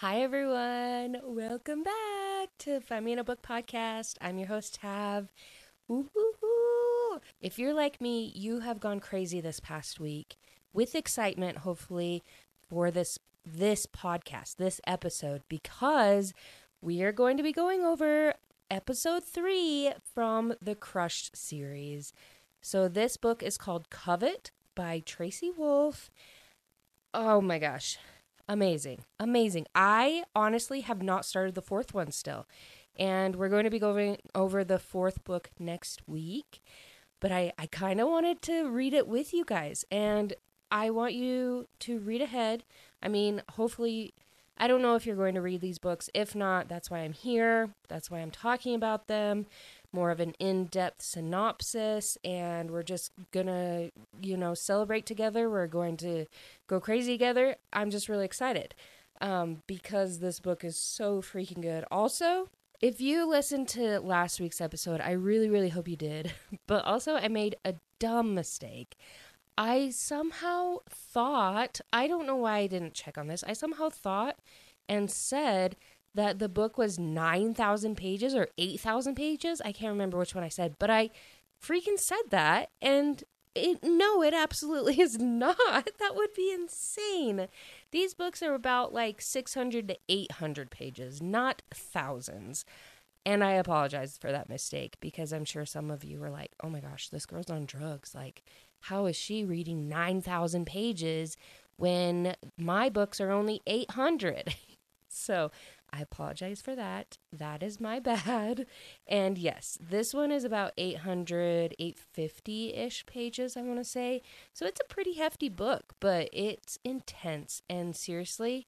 Hi, everyone. Welcome back to Find Me in a Book podcast. I'm your host, Tav. Woo-hoo-hoo. If you're like me, you have gone crazy this past week with excitement, hopefully, for this this podcast, this episode, because we are going to be going over episode three from the Crushed series. So this book is called Covet by Tracy Wolff. Oh my gosh. Amazing. Amazing. I honestly have not started the fourth one still. And we're going to be going over the fourth book next week. But I, I kind of wanted to read it with you guys. And I want you to read ahead. I mean, hopefully, I don't know if you're going to read these books. If not, that's why I'm here. That's why I'm talking about them. More of an in depth synopsis. And we're just to, you know, celebrate together. We're going to go crazy together. I'm just really excited um, because this book is so freaking good. Also, if you listened to last week's episode, I really, really hope you did. But also, I made a dumb mistake. I somehow thought, I don't know why I didn't check on this. I somehow thought and said that the book was 9,000 pages or 8,000 pages. I can't remember which one I said, but I freaking said that. And it, no, it absolutely is not. That would be insane. These books are about like 600 to 800 pages, not thousands. And I apologize for that mistake because I'm sure some of you were like, oh my gosh, this girl's on drugs. Like, how is she reading 9,000 pages when my books are only 800? so I apologize for that. That is my bad. And yes, this one is about 800, 850 ish pages, I want to say. So it's a pretty hefty book, but it's intense. And seriously,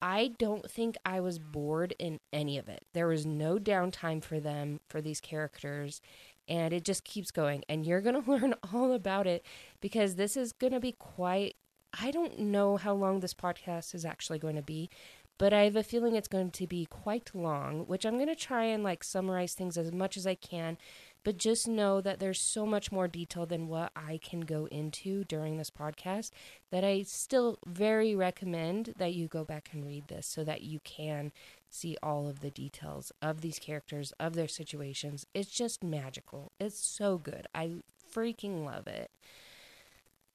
I don't think I was bored in any of it. There was no downtime for them, for these characters and it just keeps going and you're going to learn all about it because this is going to be quite I don't know how long this podcast is actually going to be, but I have a feeling it's going to be quite long, which I'm going to try and like summarize things as much as I can, but just know that there's so much more detail than what I can go into during this podcast that I still very recommend that you go back and read this so that you can see all of the details of these characters, of their situations. It's just magical. It's so good. I freaking love it.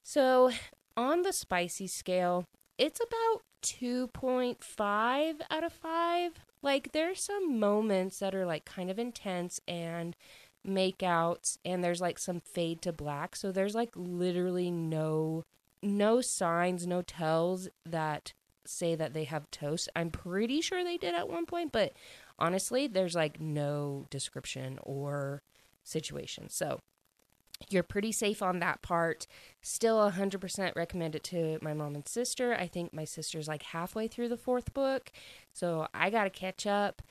So, on the spicy scale, it's about 2.5 out of 5. Like, there's some moments that are like kind of intense and makeouts, and there's like some fade to black. So, there's like literally no no signs, no tells that say that they have toast. I'm pretty sure they did at one point, but honestly, there's like no description or situation. So you're pretty safe on that part. Still 100% recommend it to my mom and sister. I think my sister's like halfway through the fourth book, so I got to catch up.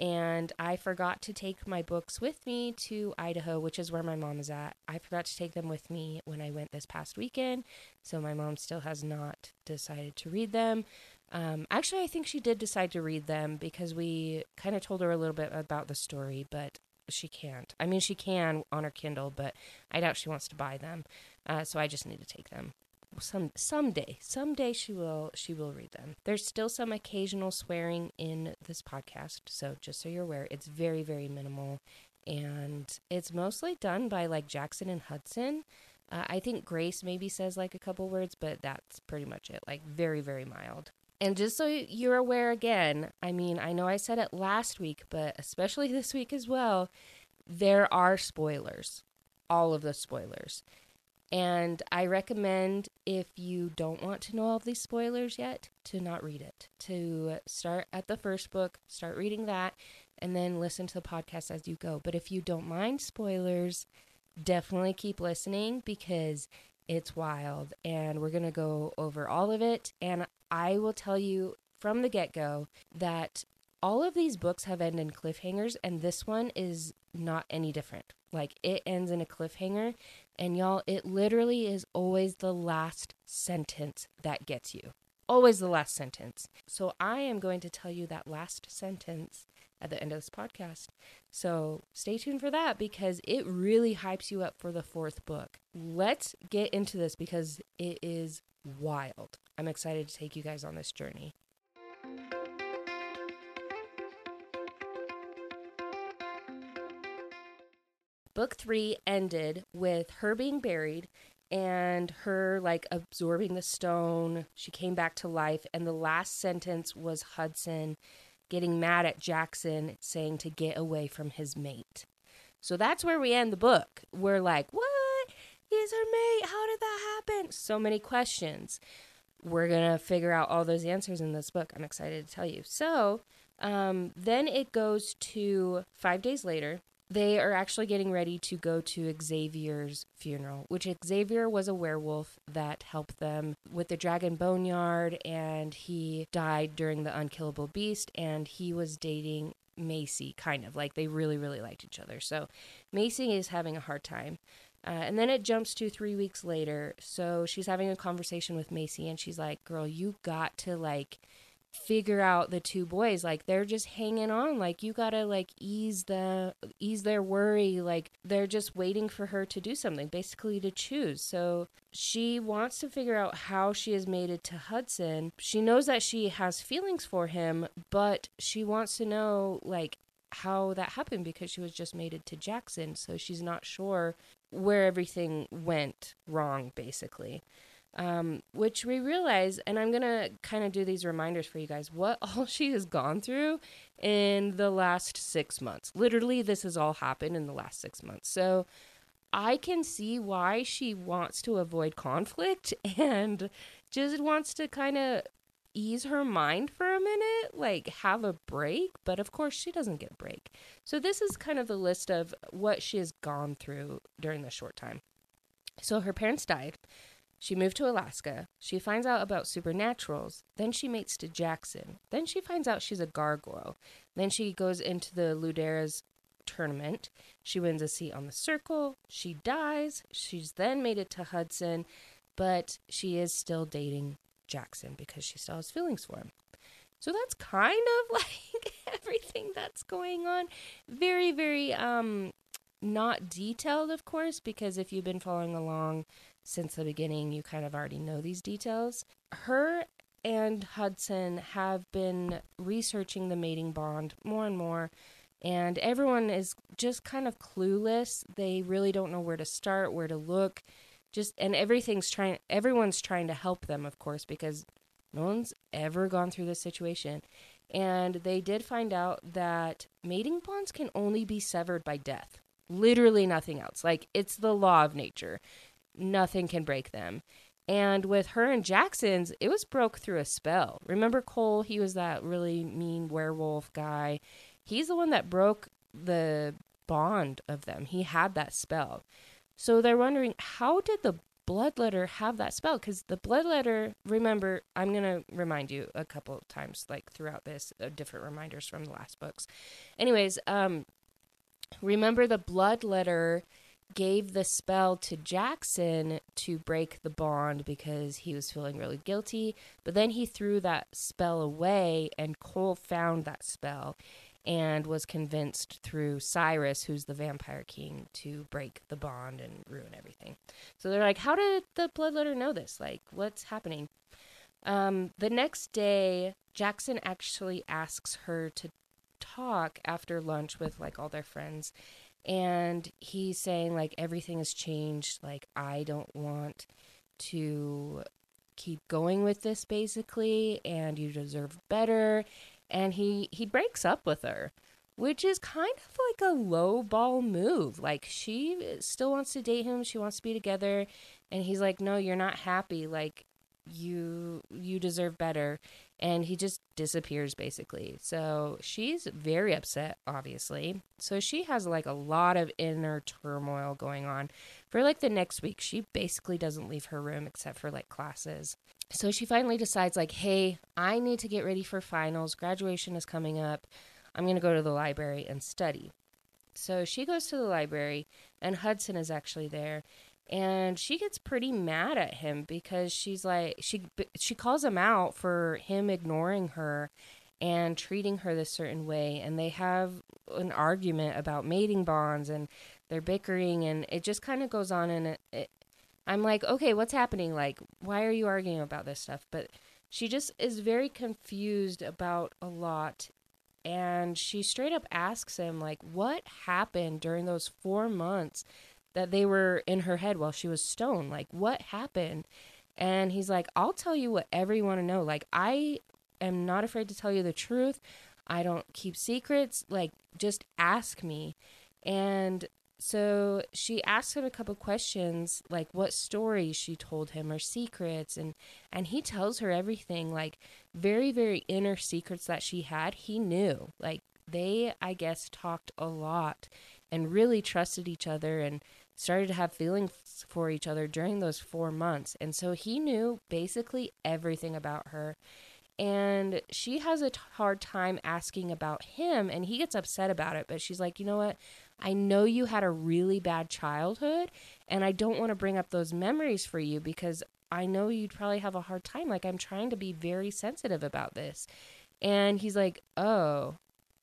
And I forgot to take my books with me to Idaho, which is where my mom is at. I forgot to take them with me when I went this past weekend, so my mom still has not decided to read them. Um, actually, I think she did decide to read them because we kind of told her a little bit about the story, but she can't. I mean, she can on her Kindle, but I doubt she wants to buy them. Uh, so I just need to take them. Some someday someday she will she will read them. There's still some occasional swearing in this podcast. So just so you're aware it's very very minimal. And it's mostly done by like jackson and hudson. Uh, i think grace maybe says like a couple words but that's pretty much it. Like very very mild and just so you're aware again i mean i know i said it last week but especially this week as well there are spoilers all of the spoilers and I recommend if you don't want to know all of these spoilers yet, to not read it. To start at the first book, start reading that, and then listen to the podcast as you go. But if you don't mind spoilers, definitely keep listening because it's wild. And we're going to go over all of it. And I will tell you from the get go that all of these books have ended in cliffhangers, and this one is not any different. Like it ends in a cliffhanger, and y'all, it literally is always the last sentence that gets you. Always the last sentence. So I am going to tell you that last sentence at the end of this podcast. So stay tuned for that because it really hypes you up for the fourth book. Let's get into this because it is wild. I'm excited to take you guys on this journey. Book three ended with her being buried and her like absorbing the stone. She came back to life, and the last sentence was Hudson getting mad at Jackson, saying to get away from his mate. So that's where we end the book. We're like, what? He's her mate. How did that happen? So many questions. We're going to figure out all those answers in this book. I'm excited to tell you. So um, then it goes to five days later they are actually getting ready to go to Xavier's funeral, which Xavier was a werewolf that helped them with the dragon boneyard, and he died during the unkillable beast, and he was dating Macy, kind of like they really, really liked each other. So Macy is having a hard time. Uh, and then it jumps to three weeks later. So she's having a conversation with Macy, and she's like, Girl, you got to like figure out the two boys like they're just hanging on like you gotta like ease the ease their worry like they're just waiting for her to do something basically to choose. So she wants to figure out how she is mated to hudson. She knows that she has feelings for him but she wants to know like how that happened because she was just mated to jackson so she's not sure where everything went wrong basically um, which we realize, and I'm gonna kind of do these reminders for you guys, what all she has gone through in the last six months. Literally, this has all happened in the last six months. So I can see why she wants to avoid conflict and just wants to kind of ease her mind for a minute, like have a break. But of course, she doesn't get a break. So, this is kind of the list of what she has gone through during this short time. So, her parents died. She moved to Alaska. She finds out about supernaturals. Then she mates to Jackson. Then she finds out she's a gargoyle. Then she goes into the Ludares tournament. She wins a seat on the circle. She dies. She's then mated to Hudson, but she is still dating Jackson because she still has feelings for him. So that's kind of like everything that's going on. Very, very um not detailed, of course, because if you've been following along since the beginning, you kind of already know these details. Her and Hudson have been researching the mating bond more and more, and everyone is just kind of clueless. They really don't know where to start, where to look. Just and everything's trying everyone's trying to help them, of course, because no one's ever gone through this situation. And they did find out that mating bonds can only be severed by death. Literally nothing else. Like it's the law of nature nothing can break them. And with her and Jackson's, it was broke through a spell. Remember Cole? He was that really mean werewolf guy. He's the one that broke the bond of them. He had that spell. So they're wondering how did the bloodletter have that spell? Because the bloodletter, remember, I'm to remind you a couple times, like throughout this, uh, different reminders from the last books. Anyways, um, remember the bloodletter gave the spell to Jackson to break the bond because he was feeling really guilty. But then he threw that spell away, and Cole found that spell and was convinced through Cyrus, who's the vampire king, to break the bond and ruin everything. So they're like, How did the bloodletter know this? Like, what's happening? Um, the next day, Jackson actually asks her to talk after lunch with like all their friends and he's saying like everything has changed. Like i don't want to keep going with this basically and you deserve better. And he he breaks up with her which is kind of like a low ball move. Like she still wants to date him. She wants to be together. And he's like no you're not happy. Like you you deserve better and he just disappears basically. So she's very upset, obviously. So she has like a lot of inner turmoil going on. For like the next week, she basically doesn't leave her room except for like classes. So she finally decides, like, hey, I need to get ready for finals. Graduation is coming up. I'm going to go to the library and study. So she goes to the library, and Hudson is actually there and she gets pretty mad at him because she's like she she calls him out for him ignoring her and treating her this certain way. And they have an argument about mating bonds and they're bickering and it just kind of goes on and it, it, I'm like okay what's happening? Like why are you arguing about this stuff? But she just is very confused about a lot and she straight up asks him like what happened during those 4 months that they were in her head while she was stoned. Like what happened? And he's like I'll tell you whatever you want to know. Like I am not afraid to tell you the truth. I don't keep secrets. Like just ask me. And so she asks him a couple questions like what stories she told him or secrets. And and he tells her everything like very very inner secrets that she had. He knew. Like they i guess talked a lot and really trusted each other. And started to have feelings for each other during those 4 months and so he knew basically everything about her and she has a t- hard time asking about him and he gets upset about it but she's like you know what I know you had a really bad childhood, and I don't want to bring up those memories for you because I know you'd probably have a hard time. Like, I'm trying to be very sensitive about this. And he's like, Oh,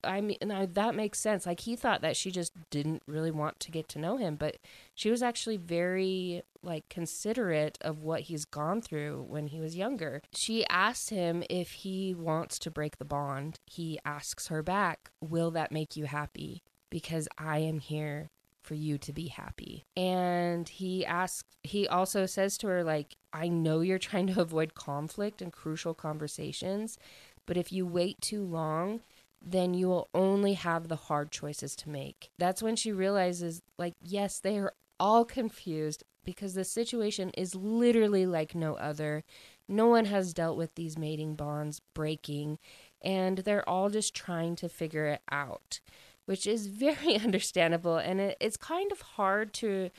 I mean, I, that makes sense. Like, he thought that she just didn't really want to get to know him, but she was actually very, like, considerate of what he's gone through when he was younger. She asked him if he wants to break the bond. He asks her back, Will that make you happy? because I am here for you to be happy. And he asks, he also says to her, like, I know you're trying to avoid conflict and crucial conversations, but if you wait too long, then you will only have the hard choices to make. That's when she realizes, like, yes, they are all confused because the situation is literally like no other. No one has dealt with these mating bonds breaking, and they're all just trying to figure it out which is very understandable and it, it's kind of hard to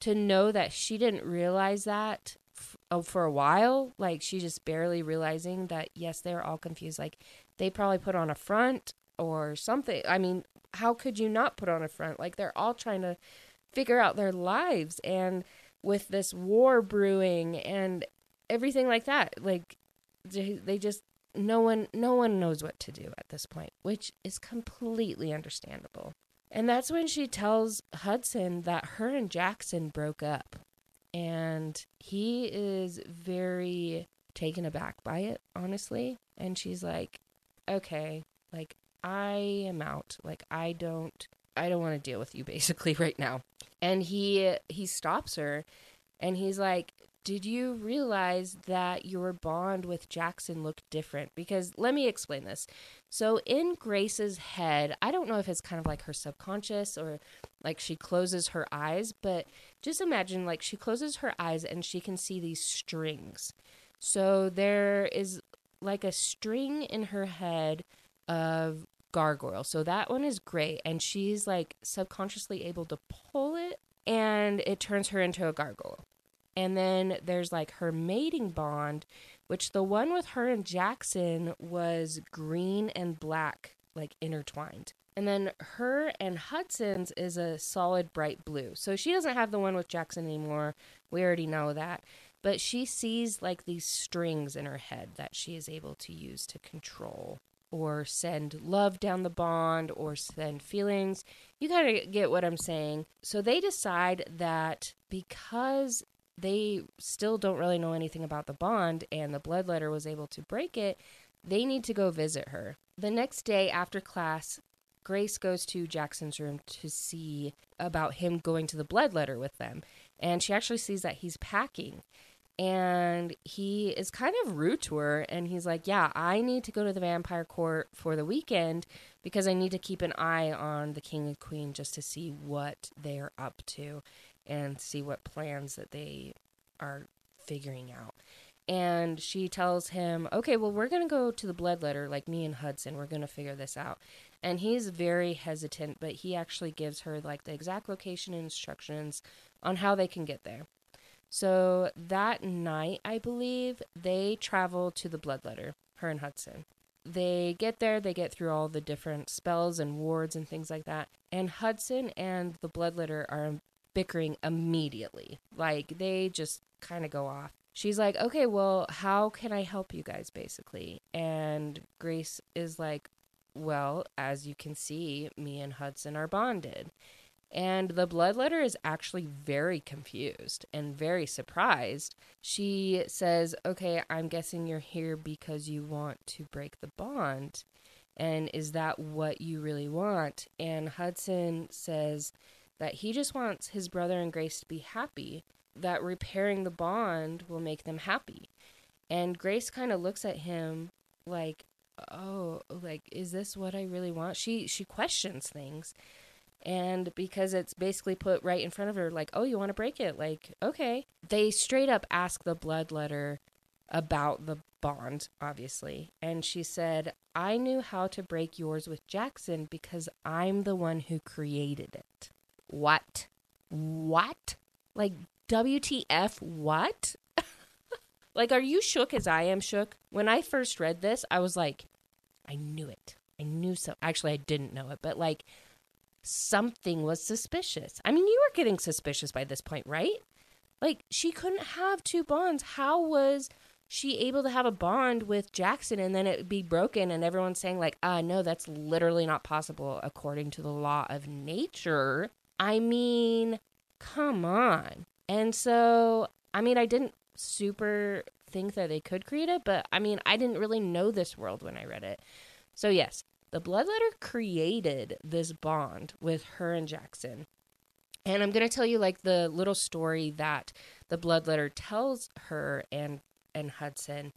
to know that she didn't realize that f- oh, for a while like she just barely realizing that yes they're all confused like they probably put on a front or something i mean how could you not put on a front like they're all trying to figure out their lives and with this war brewing and everything like that like they just no one no one knows what to do at this point, which is completely understandable. And that's when she tells Hudson that her and Jackson broke up. And he is very taken aback by it, honestly. And she's like, "Okay, like I am out. Like I don't I don't want to deal with you basically right now." And he he stops her and he's like, did you realize that your bond with Jackson looked different? Because let me explain this. So, in Grace's head, I don't know if it's kind of like her subconscious or like she closes her eyes, but just imagine like she closes her eyes and she can see these strings. So, there is like a string in her head of gargoyle. So, that one is great. And she's like subconsciously able to pull it and it turns her into a gargoyle. And then there's like her mating bond, which the one with her and Jackson was green and black, like intertwined. And then her and Hudson's is a solid bright blue. So she doesn't have the one with Jackson anymore. We already know that. But she sees like these strings in her head that she is able to use to control or send love down the bond or send feelings. You kind of get what I'm saying. So they decide that because they still don't really know anything about the bond and the blood letter was able to break it, they need to go visit her. The next day after class, Grace goes to Jackson's room to see about him going to the blood letter with them. And she actually sees that he's packing. And he is kind of rude to her. And he's like, Yeah, I need to go to the vampire court for the weekend because I need to keep an eye on the king and queen just to see what they're up to and see what plans that they are figuring out. And she tells him, okay, well, we're going to go to the blood letter, like me and Hudson. We're going to figure this out. And he's very hesitant, but he actually gives her like the exact location and instructions on how they can get there. So that night, I believe, they travel to the Bloodletter, her and Hudson. They get there, they get through all the different spells and wards and things like that. And Hudson and the Bloodletter are bickering immediately. Like they just kind of go off. She's like, okay, well, how can I help you guys, basically? And Grace is like, well, as you can see, me and Hudson are bonded. And the bloodletter is actually very confused and very surprised. She says, Okay, I'm guessing you're here because you want to break the bond. And is that what you really want? And Hudson says that he just wants his brother and Grace to be happy, that repairing the bond will make them happy. And Grace kind of looks at him like, "Oh, like is this what I really want?" She she questions things. And because it's basically put right in front of her like, "Oh, you want to break it?" Like, "Okay." They straight up ask the bloodletter about the bond, obviously. And she said, I knew how to break yours with Jackson because I'm the one who created it. What? What? Like, WTF, what? like, are you shook as I am shook? When I first read this, I was like, I knew it. I knew so. Actually, I didn't know it, but like, something was suspicious. I mean, you were getting suspicious by this point, right? Like, she couldn't have two bonds. How was she able to have a bond with Jackson and then it would be broken and everyone's saying like, "Ah, uh, no, that's literally not possible according to the law of nature." I mean, come on. And so, I mean, I didn't super think that they could create it, but I mean, I didn't really know this world when I read it. So, yes, the Bloodletter created this bond with her and Jackson. And I'm going to tell you like the little story that the Bloodletter tells her and and Hudson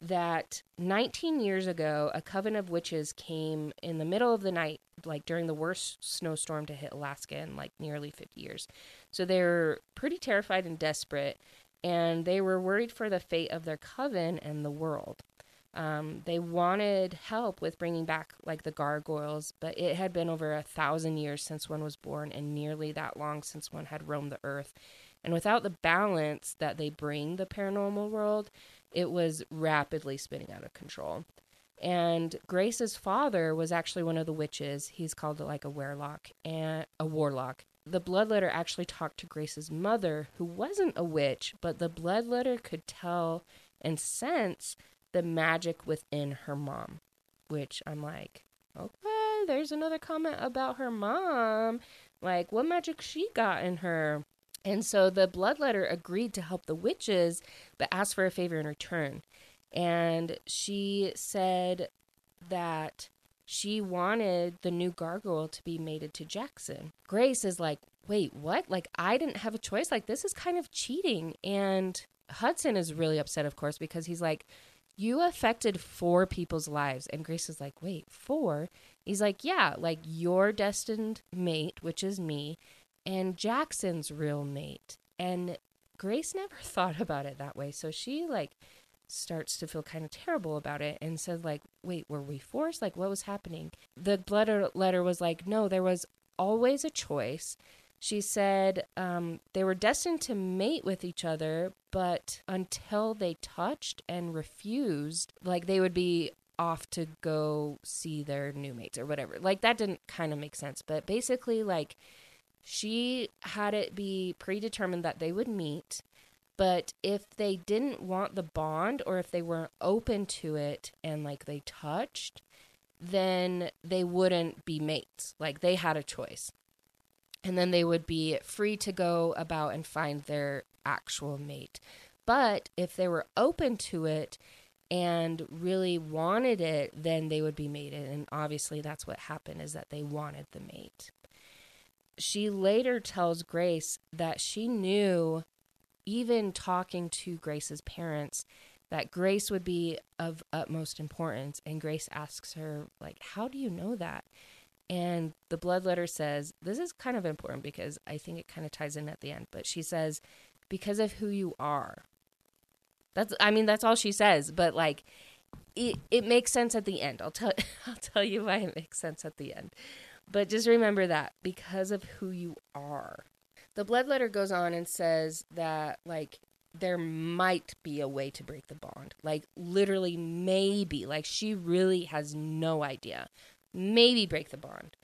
that 19 years ago, a coven of witches came in the middle of the night, like during the worst snowstorm to hit Alaska in like nearly 50 years. So they're pretty terrified and desperate, and they were worried for the fate of their coven and the world. Um, they wanted help with bringing back like the gargoyles, but it had been over a thousand years since one was born, and nearly that long since one had roamed the earth. And without the balance that they bring the paranormal world, it was rapidly spinning out of control. And Grace's father was actually one of the witches. He's called it like a warlock and a warlock. The bloodletter actually talked to Grace's mother, who wasn't a witch, but the bloodletter could tell and sense the magic within her mom. Which I'm like, okay, there's another comment about her mom. Like, what magic she got in her? And so the bloodletter agreed to help the witches, but asked for a favor in return. And she said that she wanted the new gargoyle to be mated to Jackson. Grace is like, wait, what? Like, I didn't have a choice. Like, this is kind of cheating. And Hudson is really upset, of course, because he's like, you affected four people's lives. And Grace is like, wait, four? He's like, yeah, like your destined mate, which is me, and Jackson's real mate. And Grace never thought about it that way. So she like starts to feel kind of terrible about it and says like, "Wait, were we forced? Like what was happening?" The blood letter was like, "No, there was always a choice." She said um, they were destined to mate with each other, but until they touched and refused, like they would be off to go see their new mates or whatever. Like that didn't kind of make sense, but basically, like she had it be predetermined that they would meet. But if they didn't want the bond or if they weren't open to it and like they touched, then they wouldn't be mates. Like they had a choice. And then they would be free to go about and find their actual mate. But if they were open to it and really wanted it, then they would be mated. And obviously, that's what happened is that they wanted the mate she later tells Grace that she knew, even talking to Grace's parents, that Grace would be of utmost importance. And Grace asks her, like, how do you know that? And the blood letter says, this is kind of important because I think it kind of ties in at the end, but she says, because of who you are. That's, I mean, that's all she says, but like, it, it makes sense at the end. I'll tell, I'll tell you why it makes sense at the end. But just remember that because of who you are. The blood letter goes on and says that, like, there might be a way to break the bond. Like, literally, maybe. Like, she really has no idea. Maybe break the bond.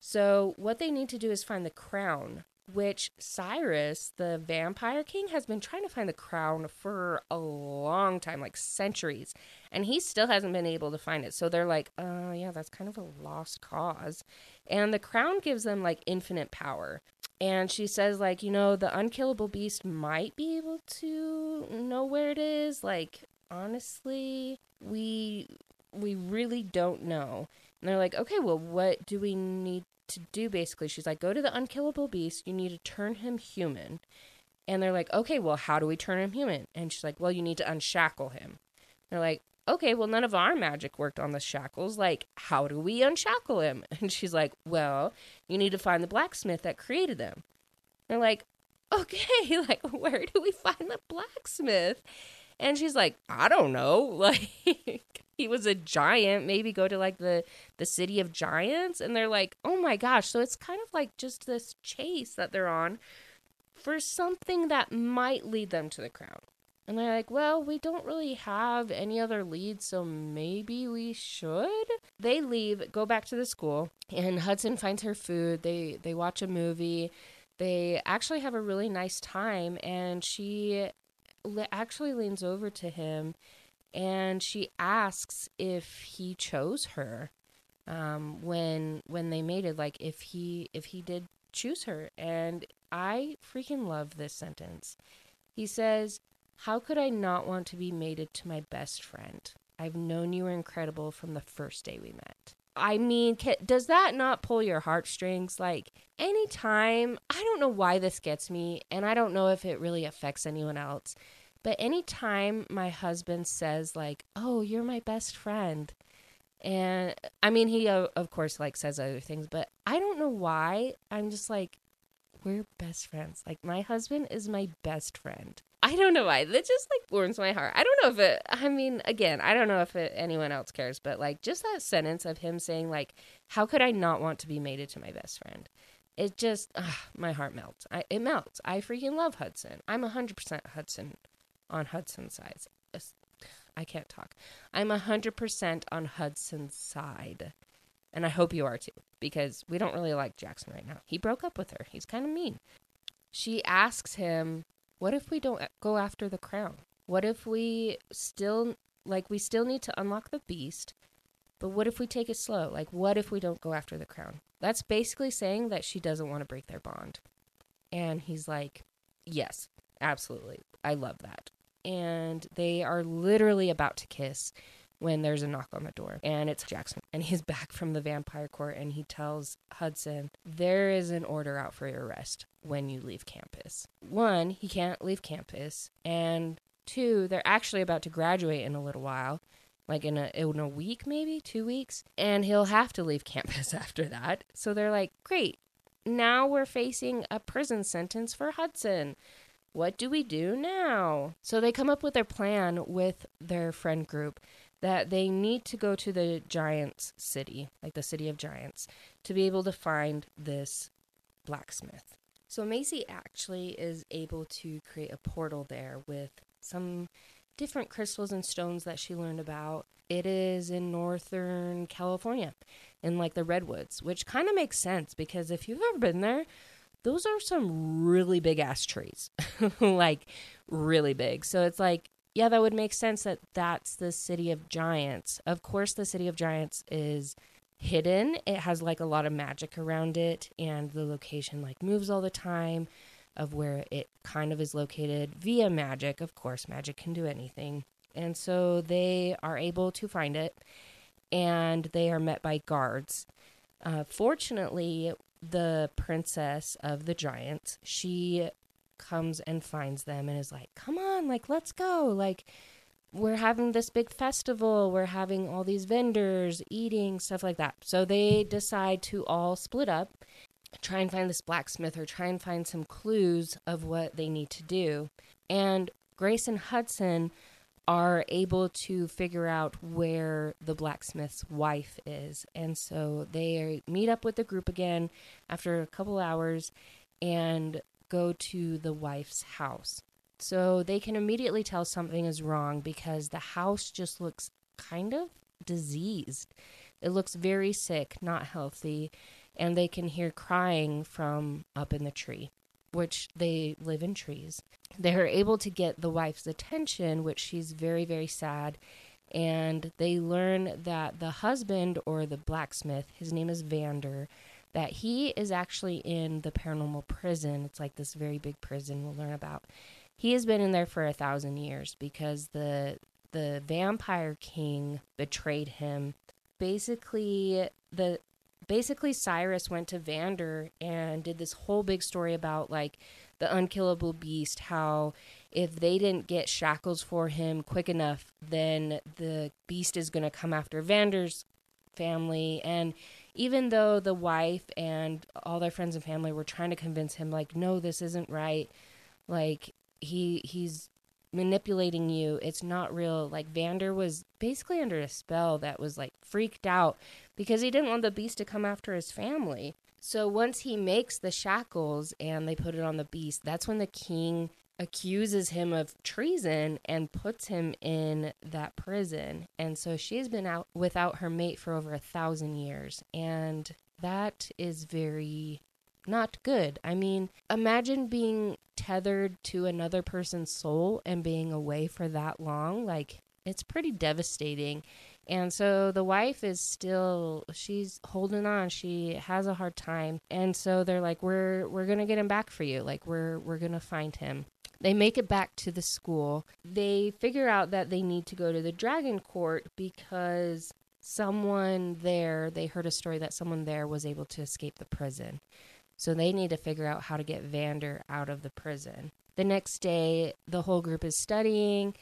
So, what they need to do is find the crown which Cyrus, the vampire king, has been trying to find the crown for a long time, like centuries, and he still hasn't been able to find it. So they're like, uh, yeah, that's kind of a lost cause. And the crown gives them like infinite power. And she says, like, you know, the unkillable beast might be able to know where it is. Like, honestly, we we really don't know. And they're like, okay, well, what do we need to do basically? She's like, go to the unkillable beast. You need to turn him human. And they're like, okay, well, how do we turn him human? And she's like, well, you need to unshackle him. They're like, okay, well, none of our magic worked on the shackles. Like, how do we unshackle him? And she's like, well, you need to find the blacksmith that created them. They're like, okay, like, where do we find the blacksmith? And she's like, I don't know. Like, he was a giant. Maybe go to like the the city of giants. And they're like, oh my gosh. So it's kind of like just this chase that they're on for something that might lead them to the crown. And they're like, well, we don't really have any other leads, so maybe we should. They leave, go back to the school, and Hudson finds her food. They they watch a movie. They actually have a really nice time, and she le- actually leans over to him, and she asks if he chose her um, when when they mated, like if he if he did choose her. And I freaking love this sentence. He says, how could I not want to be mated to my best friend? I've known you were incredible from the first day we met. I mean, does that not pull your heartstrings? Like, anytime, I don't know why this gets me, and I don't know if it really affects anyone else, but anytime my husband says, like, oh, you're my best friend, and I mean, he, uh, of course, like, says other things, but I don't know why. I'm just like, we're best friends. Like, my husband is my best friend. I don't know why. That just like warms my heart. I don't know if it, I mean, again, I don't know if it, anyone else cares, but like just that sentence of him saying, like, how could I not want to be mated to my best friend? It just, ugh, my heart melts. I, it melts. I freaking love Hudson. I'm 100% Hudson on Hudson's side. I can't talk. I'm 100% on Hudson's side. And I hope you are too, because we don't really like Jackson right now. He broke up with her. He's kind of mean. She asks him what if we don't go after the crown? What if we still like we still need to unlock the beast, but what if we take it slow? Like what if we don't go after the crown? That's basically saying that she doesn't want to break their bond. And he's like, "Yes, absolutely. I love that." And they are literally about to kiss when there's a knock on the door and it's Jackson and he's back from the vampire court and he tells Hudson there is an order out for your arrest when you leave campus. One, he can't leave campus and two, they're actually about to graduate in a little while. Like in a in a week maybe, 2 weeks, and he'll have to leave campus after that. So they're like, "Great. Now we're facing a prison sentence for Hudson." What do we do now? So they come up with their plan with their friend group that they need to go to the giants city, like the city of giants, to be able to find this blacksmith. So Macy actually is able to create a portal there with some different crystals and stones that she learned about. It is in northern California, in like the redwoods, which kind of makes sense because if you've ever been there, those are some really big ass trees, like really big. So it's like yeah, that would make sense that that's the city of giants. Of course, the city of giants is hidden. It has like a lot of magic around it, and the location like moves all the time of where it kind of is located via magic. Of course, magic can do anything. And so they are able to find it, and they are met by guards. Uh, fortunately, the princess of the giants, she comes and finds them and is like, come on, like, let's go. Like, we're having this big festival. We're having all these vendors eating, stuff like that. So they decide to all split up, try and find this blacksmith or try and find some clues of what they need to do. And Grace and Hudson are able to figure out where the blacksmith's wife is. And so they meet up with the group again after a couple hours and go to the wife's house. So they can immediately tell something is wrong because the house just looks kind of diseased. It looks very sick, not healthy, and they can hear crying from up in the tree, which they live in trees. They are able to get the wife's attention, which she's very, very sad. And they learn that the husband or the blacksmith, his name is Vander, that he is actually in the paranormal prison. It's like this very big prison we'll learn about. He has been in there for a thousand years because the the vampire king betrayed him. Basically, the basically Cyrus went to Vander and did this whole big story about like the unkillable beast, how if they didn't get shackles for him quick enough, then the beast is going to come after Vander's family. And even though the wife and all their friends and family were trying to convince him, like, no, this isn't right, like he he's manipulating you. It's not real. Like Vander was basically under a spell that was like freaked out because he didn't want the beast to come after his family. So once he makes the shackles and they put it on the beast, that's when the king accuses him of treason and puts him in that prison. And so she's been out without her mate for over a thousand years. And that is very not good. I mean, imagine being tethered to another person's soul and being away for that long. Like, it's pretty devastating. And so the wife is still she's holding on. She has a hard time. And so they're like we're we're going to get him back for you. Like we're we're going to find him. They make it back to the school. They figure out that they need to go to the dragon court because someone there, they heard a story that someone there was able to escape the prison. So they need to figure out how to get Vander out of the prison. The next day, the whole group is studying,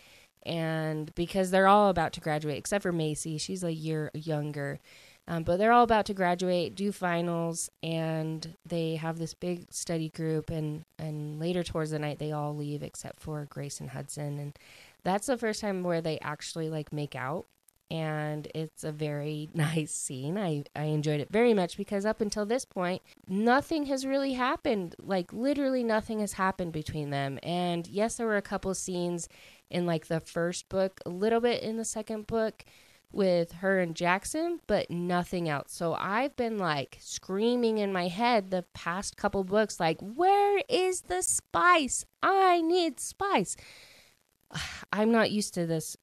and because they're all about to graduate, except for Macy, she's a year younger. Um, but they're all about to graduate, do finals, and they have this big study group. And, and later towards the night, they all leave except for Grace and Hudson. And that's the first time where they actually like make out and it's a very nice scene. I, I enjoyed it very much because up until this point, nothing has really happened. Like, literally, nothing has happened between them. And yes, there were a couple scenes in like the first book, a little bit in the second book with her and Jackson, but nothing else. So I've been like screaming in my head the past couple books, like, where is the spice? I need spice. I'm not used to this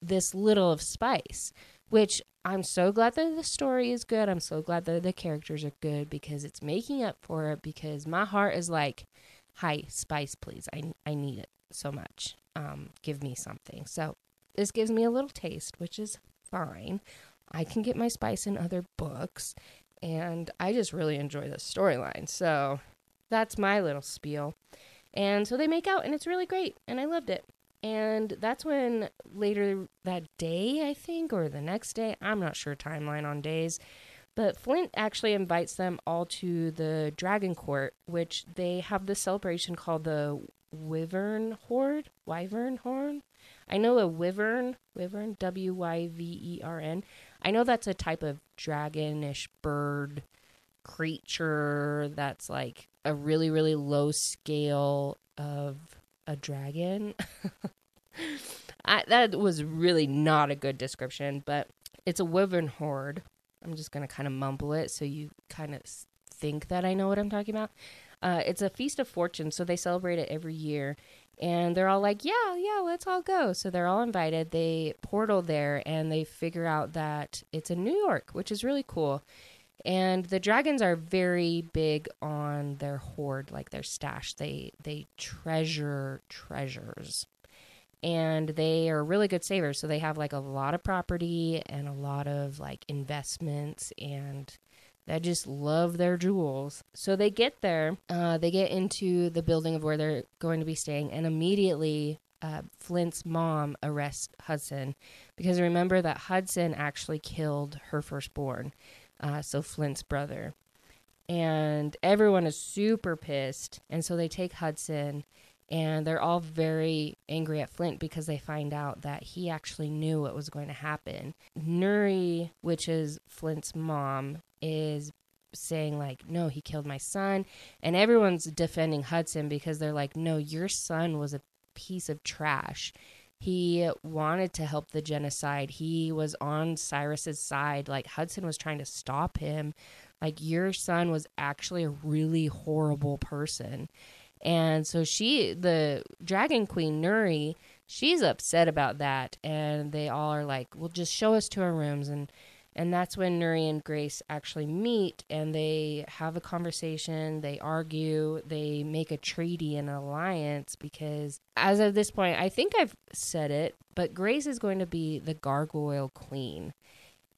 this little of spice, which I'm so glad that the story is good. I'm so glad that the characters are good because it's making up for it because my heart is like, "Hi, spice, please. I I need it so much. Um, give me something." So, this gives me a little taste, which is fine. I can get my spice in other books, and I just really enjoy the storyline. So, that's my little spiel. And so they make out, and it's really great, and I loved it. And that's when later that day, I think, or the next day, I'm not sure timeline on days, but Flint actually invites them all to the Dragon Court, which they have this celebration called the Wyvern Horde. Wyvern Horn? I know a wyvern, wyvern, W Y V E R N. I know that's a type of dragonish bird creature that's like a really, really low scale of a dragon. I, that was really not a good description, but it's a wyvern horde. I'm just going to kind of mumble it so you kind of think that I know what I'm talking about. Uh, it's a feast of fortune, so they celebrate it every year. And they're all like, yeah, yeah, let's all go. So they're all invited. They portal there and they figure out that it's in New York, which is really cool. And the dragons are very big on their hoard, like their stash. They they treasure treasures. And they are really good savers. So they have like a lot of property and a lot of like investments and they just love their jewels. So they get there, uh, they get into the building of where they're going to be staying, and immediately uh, Flint's mom arrests Hudson because remember that Hudson actually killed her firstborn uh, so Flint's brother. And everyone is super pissed. And so they take Hudson and they're all very angry at Flint because they find out that he actually knew what was going to happen. Nuri, which is Flint's mom, is saying like no he killed my son and everyone's defending Hudson because they're like no your son was a piece of trash he wanted to help the genocide. He was on Cyrus's side. Like Hudson was trying to stop him. Like your son was actually a really horrible person. And so she, the Dragon Queen Nuri, she's upset about that. And they all are like, well, just show us to our rooms. And And that's when Nuri and Grace actually meet and they have a conversation, they argue, they make a treaty and an alliance because, as of this point, I think I've said it, but Grace is going to be the gargoyle queen.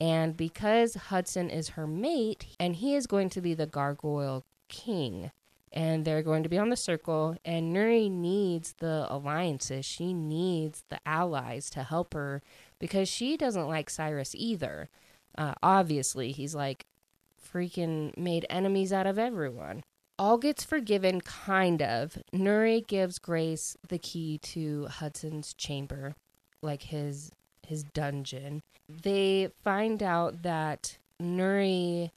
And because Hudson is her mate, and he is going to be the gargoyle king, and they're going to be on the circle, and Nuri needs the alliances. She needs the allies to help her because she doesn't like Cyrus either. Uh, obviously, he's like freaking made enemies out of everyone. All gets forgiven, kind of. Nuri gives Grace the key to Hudson's chamber, like his his dungeon. They find out that Nuri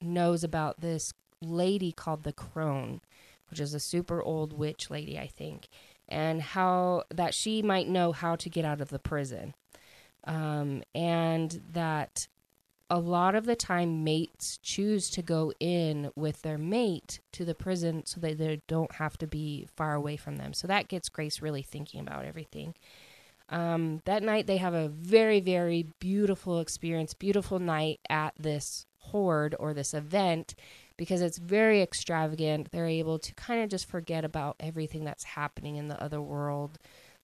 knows about this lady called the Crone, which is a super old witch lady, I think, and how that she might know how to get out of the prison. Um, and that a lot of the time mates choose to go in with their mate to the prison so that they don't have to be far away from them. So that gets Grace really thinking about everything. Um, that night they have a very, very beautiful experience, beautiful night at this hoard or this event because it's very extravagant. They're able to kind of just forget about everything that's happening in the other world,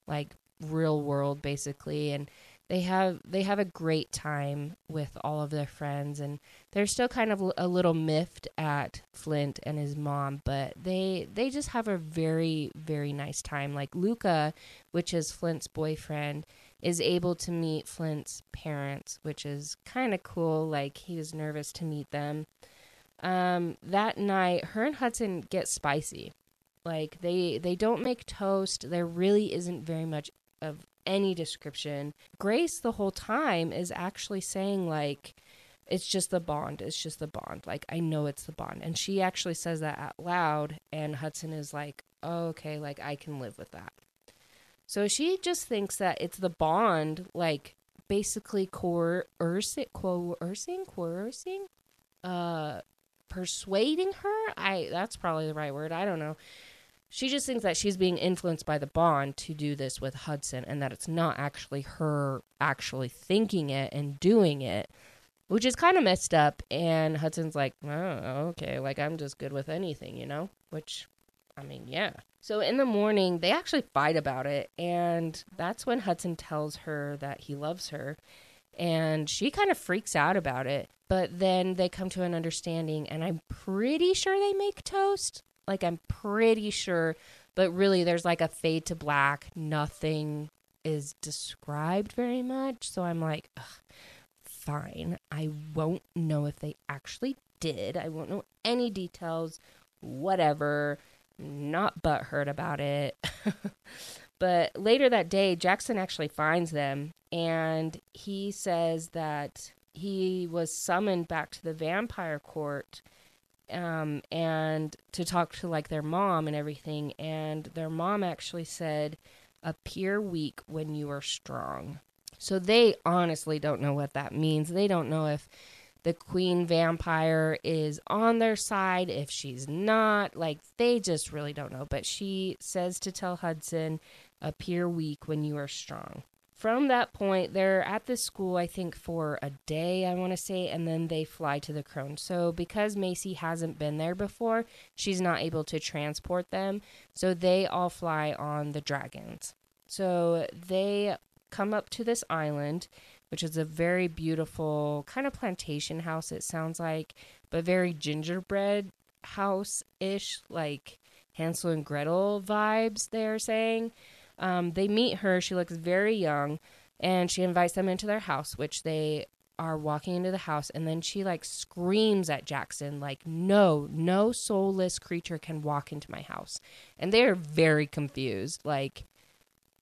like real world basically, and they have they have a great time with all of their friends and they're still kind of a little miffed at Flint and his mom but they they just have a very very nice time. Like Luca which is Flint's boyfriend is able to meet Flint's parents which is kind of cool like he was nervous to meet them. Um that night her and Hudson get spicy. Like they they don't make toast. There really isn't very much of any description. Grace, the whole time, is actually saying, like, it's just the bond. It's just the bond. Like, I know it's the bond. And she actually says that out loud. And Hudson is like, oh, okay, like, I can live with that. So she just thinks that it's the bond, like, basically coercing, coercing, coercing, uh, persuading her. I, that's probably the right word. I don't know she just thinks that she's being influenced by the bond to do this with Hudson and that it's not actually her actually thinking it and doing it, which is kind of messed up. And Hudson's like, oh, okay, like I'm just good with anything, you know? Which, I mean, yeah. So in the morning, they actually fight about it. And that's when Hudson tells her that he loves her. And she kind of freaks out about it. But then they come to an understanding, and I'm pretty sure they make toast. Like I'm pretty sure, but really there's like a fade to black. Nothing is described very much. So I'm like, fine. I won't know if they actually did. I won't know any details. Whatever. Not butthurt about it. but later that day, Jackson actually finds them and he says that he was summoned back to the vampire court um, and to talk to like their mom and everything. And their mom actually said, appear weak when you are strong. So they honestly don't know what that means. They don't know if the queen vampire is on their side, if she's not. Like, they just really don't know. But she says to tell Hudson, appear weak when you are strong from that point, they're at this school, I think, for a day, I want to say, and then they fly to the Crone. So, because Macy hasn't been there before, she's not able to transport them. So, they all fly on the dragons. So, they come up to this island, which is a very beautiful kind of plantation house, it sounds like, but very gingerbread house ish, like Hansel and Gretel vibes, they're saying. Um, they meet her. She looks very young, and she invites them into their house, which they are walking into the house and then she like screams at Jackson like no no soulless creature can walk into my house. And they're very confused like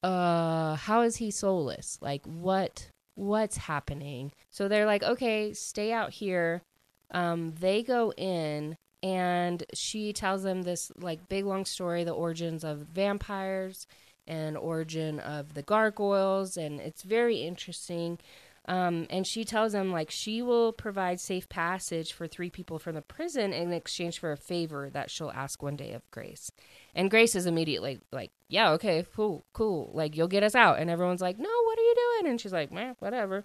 uh how is he soulless? Like what what's happening? So they're like okay stay out here. Um they go in and she tells them this like big long story the origins of vampires and origin of the gargoyles, and it's very interesting. Um, and she tells them like she will provide safe passage for three people from the prison in exchange for a favor that she'll ask one day of Grace. And Grace is immediately like, "Yeah, okay, cool, cool. Like you'll get us out." And everyone's like, "No, what are you doing?" And she's like, "Man, whatever."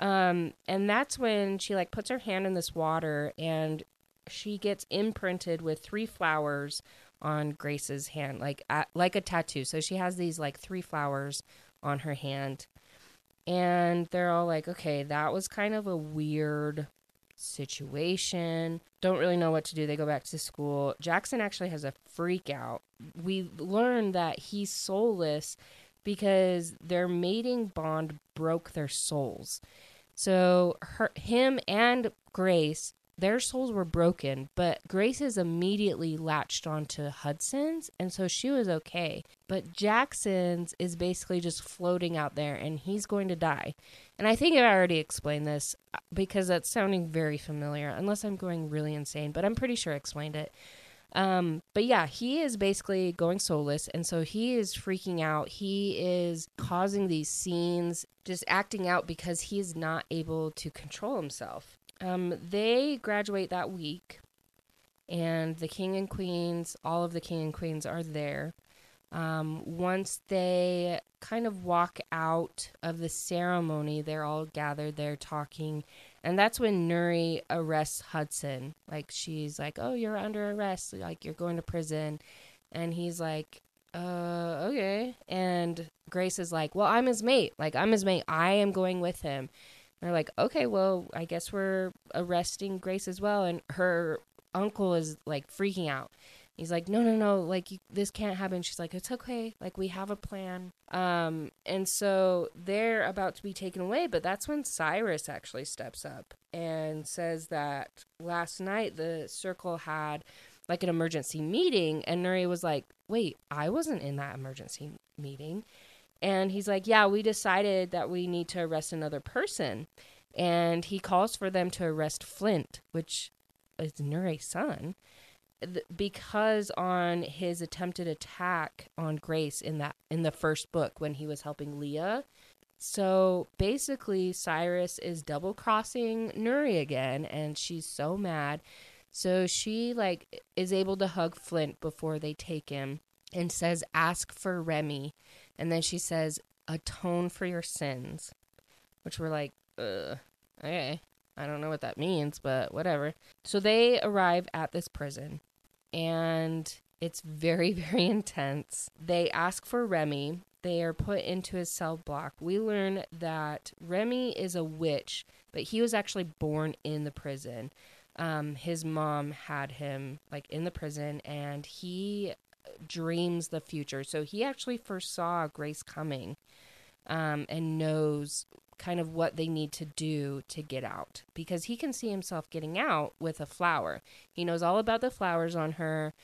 Um, and that's when she like puts her hand in this water and she gets imprinted with three flowers on Grace's hand, like like a tattoo. So she has these like three flowers on her hand, and they're all like, "Okay, that was kind of a weird situation. Don't really know what to do. They go back to school. Jackson actually has a freak out. We learn that he's soulless because their mating bond broke their souls. So her, him and Grace their souls were broken, but Grace's immediately latched onto Hudson's, and so she was okay. But Jackson's is basically just floating out there, and he's going to die. And I think I already explained this uh, because that's sounding very familiar, unless I'm going really insane, but I'm pretty sure I explained it. Um, but yeah, he is basically going soulless, and so he is freaking out. He is causing these scenes, just acting out because he is not able to control himself. Um, they graduate that week, and the king and queens, all of the king and queens are there. Um, once they kind of walk out of the ceremony, they're all gathered there talking. And that's when Nuri arrests Hudson. Like, she's like, Oh, you're under arrest. Like, you're going to prison. And he's like, Uh, okay. And Grace is like, Well, I'm his mate. Like, I'm his mate. I am going with him. They're like, okay, well, I guess we're arresting Grace as well. And her uncle is like freaking out. He's like, no, no, no, like you, this can't happen. She's like, it's okay. Like we have a plan. Um, and so they're about to be taken away, but that's when Cyrus actually steps up and says that last night the circle had like an emergency meeting, and Nuri was like, wait, I wasn't in that emergency meeting. And he's like, Yeah, we decided that we need to arrest another person. And he calls for them to arrest Flint, which is Nuri's son, because on his attempted attack on Grace in that in the first book when he was helping Lia. So basically, Cyrus is double crossing Nuri again, and she's so mad. So she like is able to hug Flint before they take him and says, "Ask for Remy." And then she says, atone for your sins, which we're like, Ugh, okay. I don't know what that means, but whatever. So they arrive at this prison and it's very, very intense. They ask for Remy. They are put into his cell block. We learn that Remy is a witch, but he was actually born in the prison. Um, his mom had him like in the prison, and he dreams the future. So he actually foresaw Grace coming um, and knows kind of what they need to do to get out because he can see himself getting out with a flower. He knows all about the flowers on her.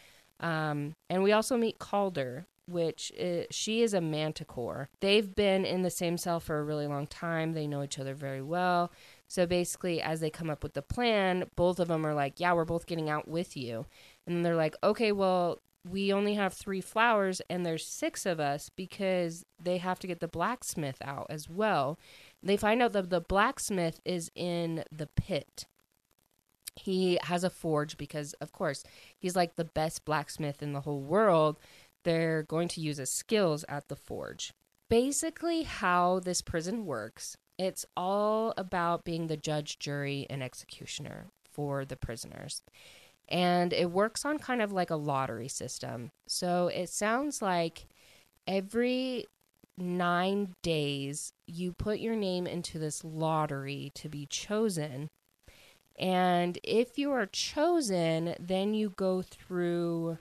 Um, and we also meet Calder, which is, she is a manticore. They've been in the same cell for a really long time. They know each other very well. So basically, as they come up with the plan, both of them are like, Yeah, we're both getting out with you. And they're like, Okay, well, we only have three flowers and there's six of us because they have to get the blacksmith out as well. They find out that the blacksmith is in the pit. He has a forge because, of course, he's like the best blacksmith in the whole world. They're going to use his skills at the forge. Basically, how this prison works, it's all about being the judge, jury, and executioner for the prisoners and it works on kind of like a lottery system. So it sounds like every nine days you put your name into this lottery to be chosen. And if you are chosen, then you go through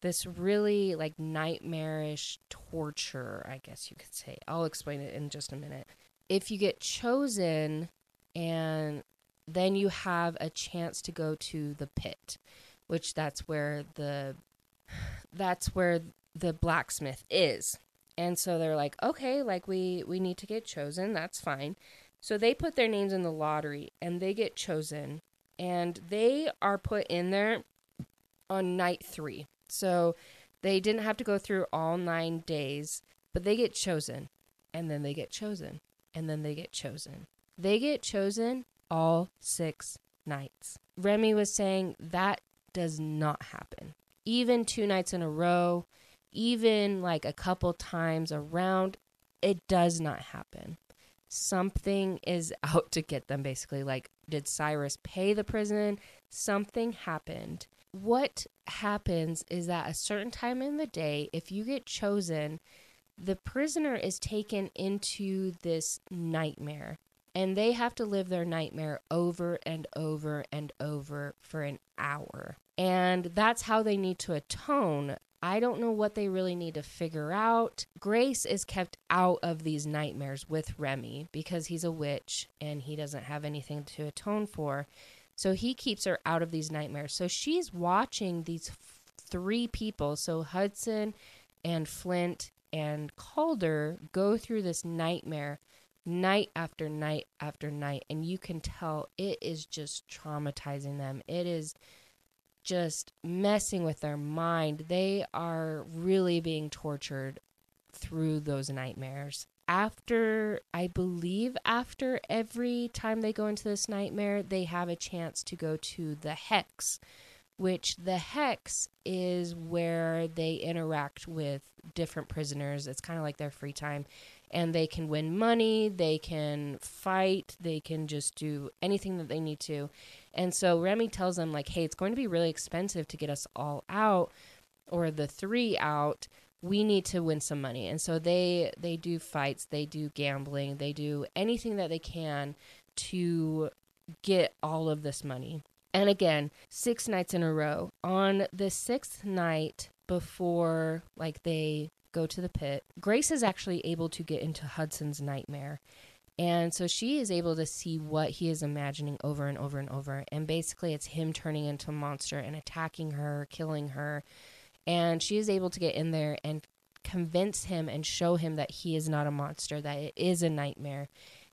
this really like nightmarish torture, I guess you could say. I'll explain it in just a minute. If you get chosen and then you have a chance to go to the pit, which that's where the that's where the blacksmith is. And so they're like, "Okay, like we we need to get chosen. That's fine." So they put their names in the lottery and they get chosen and they are put in there on night 3. So they didn't have to go through all 9 days, but they get chosen and then they get chosen and then they get chosen. They get chosen all six nights. Remy was saying that does not happen. Even two nights in a row, even like a couple times around, it does not happen. something is out to get them basically like did Cyrus pay the prison something happened what happens is that a certain time in the day if you get chosen the prisoner is taken into this nightmare and they have to live their nightmare over and over and over for an hour and that's how they need to atone I don't know what they really need to figure out. Grace is kept out of these nightmares with Remy because he's a witch and he doesn't have anything to atone for. So he keeps her out of these nightmares. So she's watching these three people, so Hudson and Flint and Calder, go through this nightmare night after night after night. And you can tell it is just traumatizing them. It is just messing with their mind. They are really being tortured through those nightmares. After, I believe, after every time they go into this nightmare, they have a chance to go to the Hex, which the Hex is where they interact with different prisoners. It's kind of like their free time. And they can win money, they can fight, they can just do anything that they need to. And so Remy tells them, like, hey, it's going to be really expensive to get us all out or the three out. We need to win some money. And so they they do fights, they do gambling, they do anything that they can to get all of this money. And again, six nights in a row. On the sixth night before like they go to the pit, Grace is actually able to get into Hudson's nightmare. And so she is able to see what he is imagining over and over and over. And basically, it's him turning into a monster and attacking her, killing her. And she is able to get in there and convince him and show him that he is not a monster, that it is a nightmare.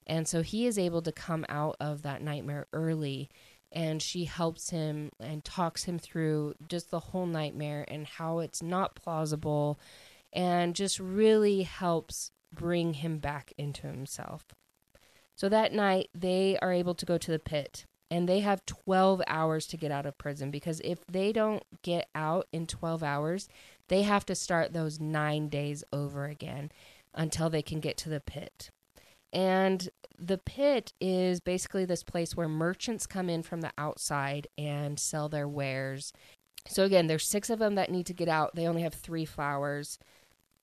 And so he is able to come out of that nightmare early. And she helps him and talks him through just the whole nightmare and how it's not plausible and just really helps bring him back into himself. So that night, they are able to go to the pit and they have 12 hours to get out of prison because if they don't get out in 12 hours, they have to start those nine days over again until they can get to the pit. And the pit is basically this place where merchants come in from the outside and sell their wares. So, again, there's six of them that need to get out. They only have three flowers.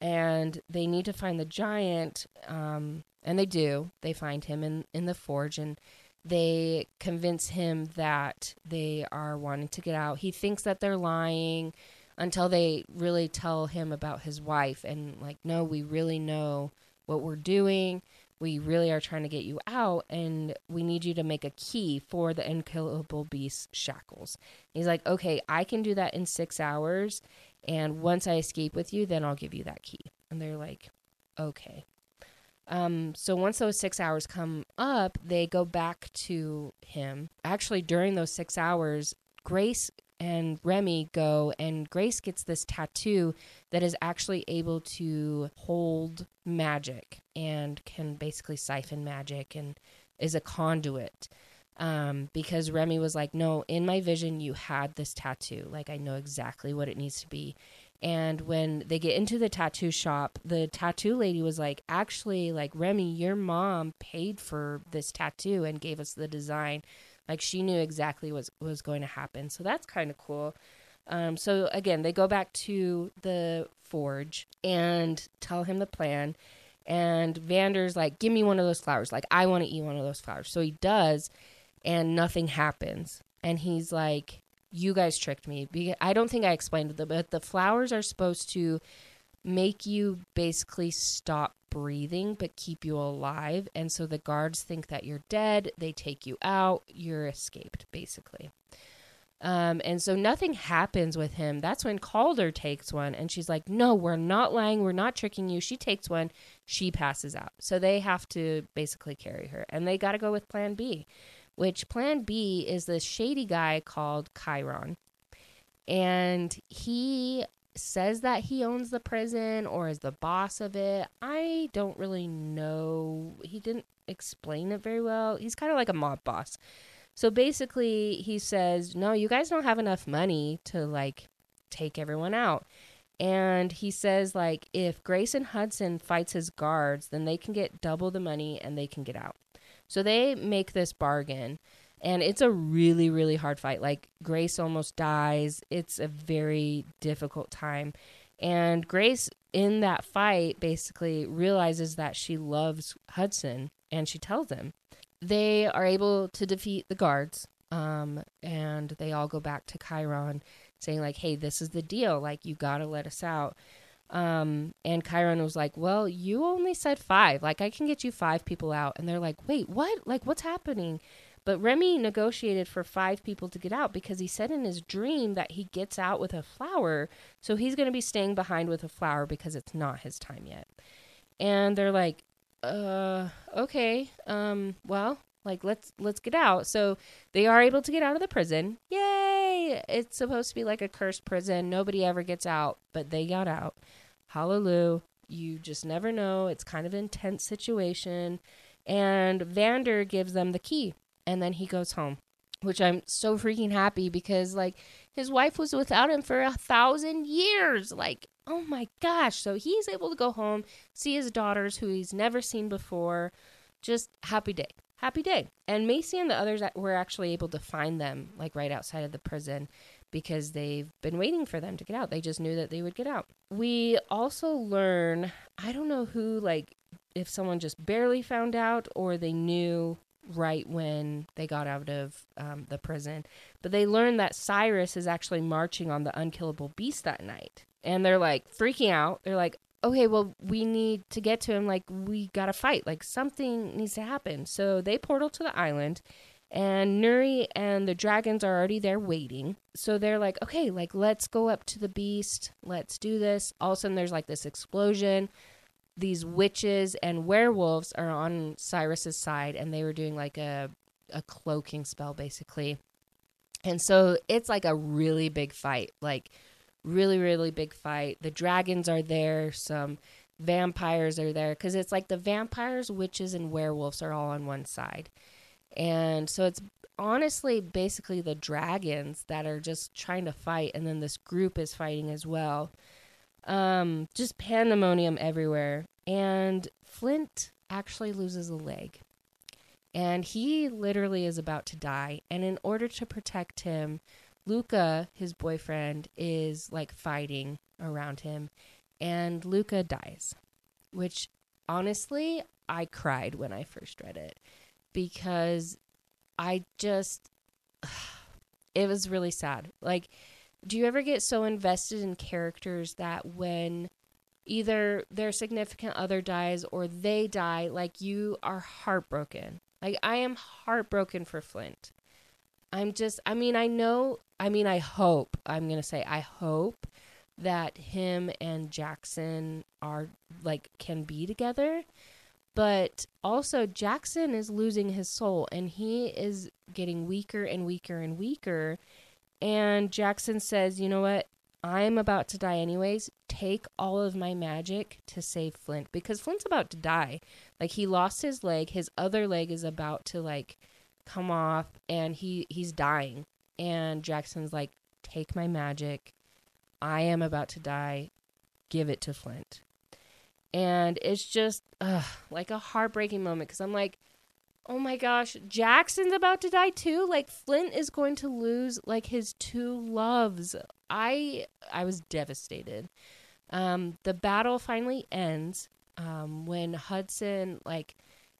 And they need to find the giant um, and they do. They find him in, in the forge and they convince him that they are wanting to get out. He thinks that they're lying until they really tell him about his wife and, like, no, we really know what we're doing. We really are trying to get you out, and we need you to make a key for the unkillable beast shackles. He's like, okay, I can do that in six hours, and once I escape with you, then I'll give you that key. And they're like, okay. Um, so once those six hours come up, they go back to him. Actually, during those six hours, Grace and Remy go, and Grace gets this tattoo that is actually able to hold magic and can basically siphon magic and is a conduit. Um, because Remy was like, No, in my vision, you had this tattoo. Like, I know exactly what it needs to be. And when they get into the tattoo shop, the tattoo lady was like, actually, like, Remy, your mom paid for this tattoo and gave us the design. Like, she knew exactly what was going to happen. So that's kind of cool. Um, so again, they go back to the forge and tell him the plan. And Vander's like, give me one of those flowers. Like, I want to eat one of those flowers. So he does, and nothing happens. And he's like, you guys tricked me. I don't think I explained it, but the flowers are supposed to make you basically stop breathing but keep you alive. And so the guards think that you're dead. They take you out. You're escaped, basically. Um, and so nothing happens with him. That's when Calder takes one and she's like, No, we're not lying. We're not tricking you. She takes one. She passes out. So they have to basically carry her. And they got to go with plan B which plan B is this shady guy called Chiron. And he says that he owns the prison or is the boss of it. I don't really know. He didn't explain it very well. He's kind of like a mob boss. So basically, he says, "No, you guys don't have enough money to like take everyone out." And he says, like, if Grayson Hudson fights his guards, then they can get double the money and they can get out. So they make this bargain. And it's a really, really hard fight. Like, Grace almost dies. It's a very difficult time. And Grace, in that fight, basically realizes that she loves Hudson and she tells him. They are able to defeat the guards. Um, and they all go back to Chiron saying like, "Hey, this is the deal. Like, you got to let us out." Um, and Chiron was like, "Well, you only said five. Like, I can get you five people out." And they're like, "Wait, what? Like, what's happening?" But Remy negotiated for five people to get out because he said in his dream that he gets out with a flower. So he's going to be staying behind with a flower because it's not his time yet. And they're like, uh, okay. Um, well, like let's let's get out. So they are able to get out of the prison. Yay! It's supposed to be like a cursed prison. Nobody ever gets out, but they got out. Hallelujah. You just never know. It's kind of an intense situation. And Vander gives them the key and then he goes home, which I'm so freaking happy because like his wife was without him for a thousand years. Like, oh my gosh. So he's able to go home, see his daughters who he's never seen before. Just happy day happy day. And Macy and the others were actually able to find them like right outside of the prison because they've been waiting for them to get out. They just knew that they would get out. We also learn, I don't know who, like, if someone just barely found out or they knew right when they got out of um, the prison, but they learned that Cyrus is actually marching on the unkillable beast that night. And they're like freaking out. They're like, okay, well, we need to get to him. Like, we got to fight. Like, something needs to happen. So they portal to the island, and Nuri and the dragons are already there waiting. So they're like, okay, like, let's go up to the beast. Let's do this. All of a sudden, there's like this explosion. These witches and werewolves are on Cyrus's side, and they were doing like a, a cloaking spell, basically. And so it's like a really big fight. Like, really really big fight the dragons are there some vampires are there because it's like the vampires witches and werewolves are all on one side and so it's honestly basically the dragons that are just trying to fight and then this group is fighting as well. Um just pandemonium everywhere. And flint actually loses a leg. And he literally is about to die. And in order to protect him Luca, his boyfriend, is like fighting around him, and Luca dies, which honestly, I cried when I first read it because I just, it was really sad. Like, do you ever get so invested in characters that when either their significant other dies or they die, like you are heartbroken? Like, I am heartbroken for Flint. I'm just, I mean, I know, I mean, I hope, I'm going to say, I hope that him and Jackson are like, can be together. But also, Jackson is losing his soul and he is getting weaker and weaker and weaker. And Jackson says, you know what? I'm about to die anyways. Take all of my magic to save Flint because Flint's about to die. Like he lost his leg, his other leg is about to like come off and he he's dying and Jackson's like take my magic I am about to die give it to Flint and it's just ugh, like a heartbreaking moment because I'm like oh my gosh Jackson's about to die too? Like Flint is going to lose like his two loves. I I was devastated. Um the battle finally ends um when Hudson like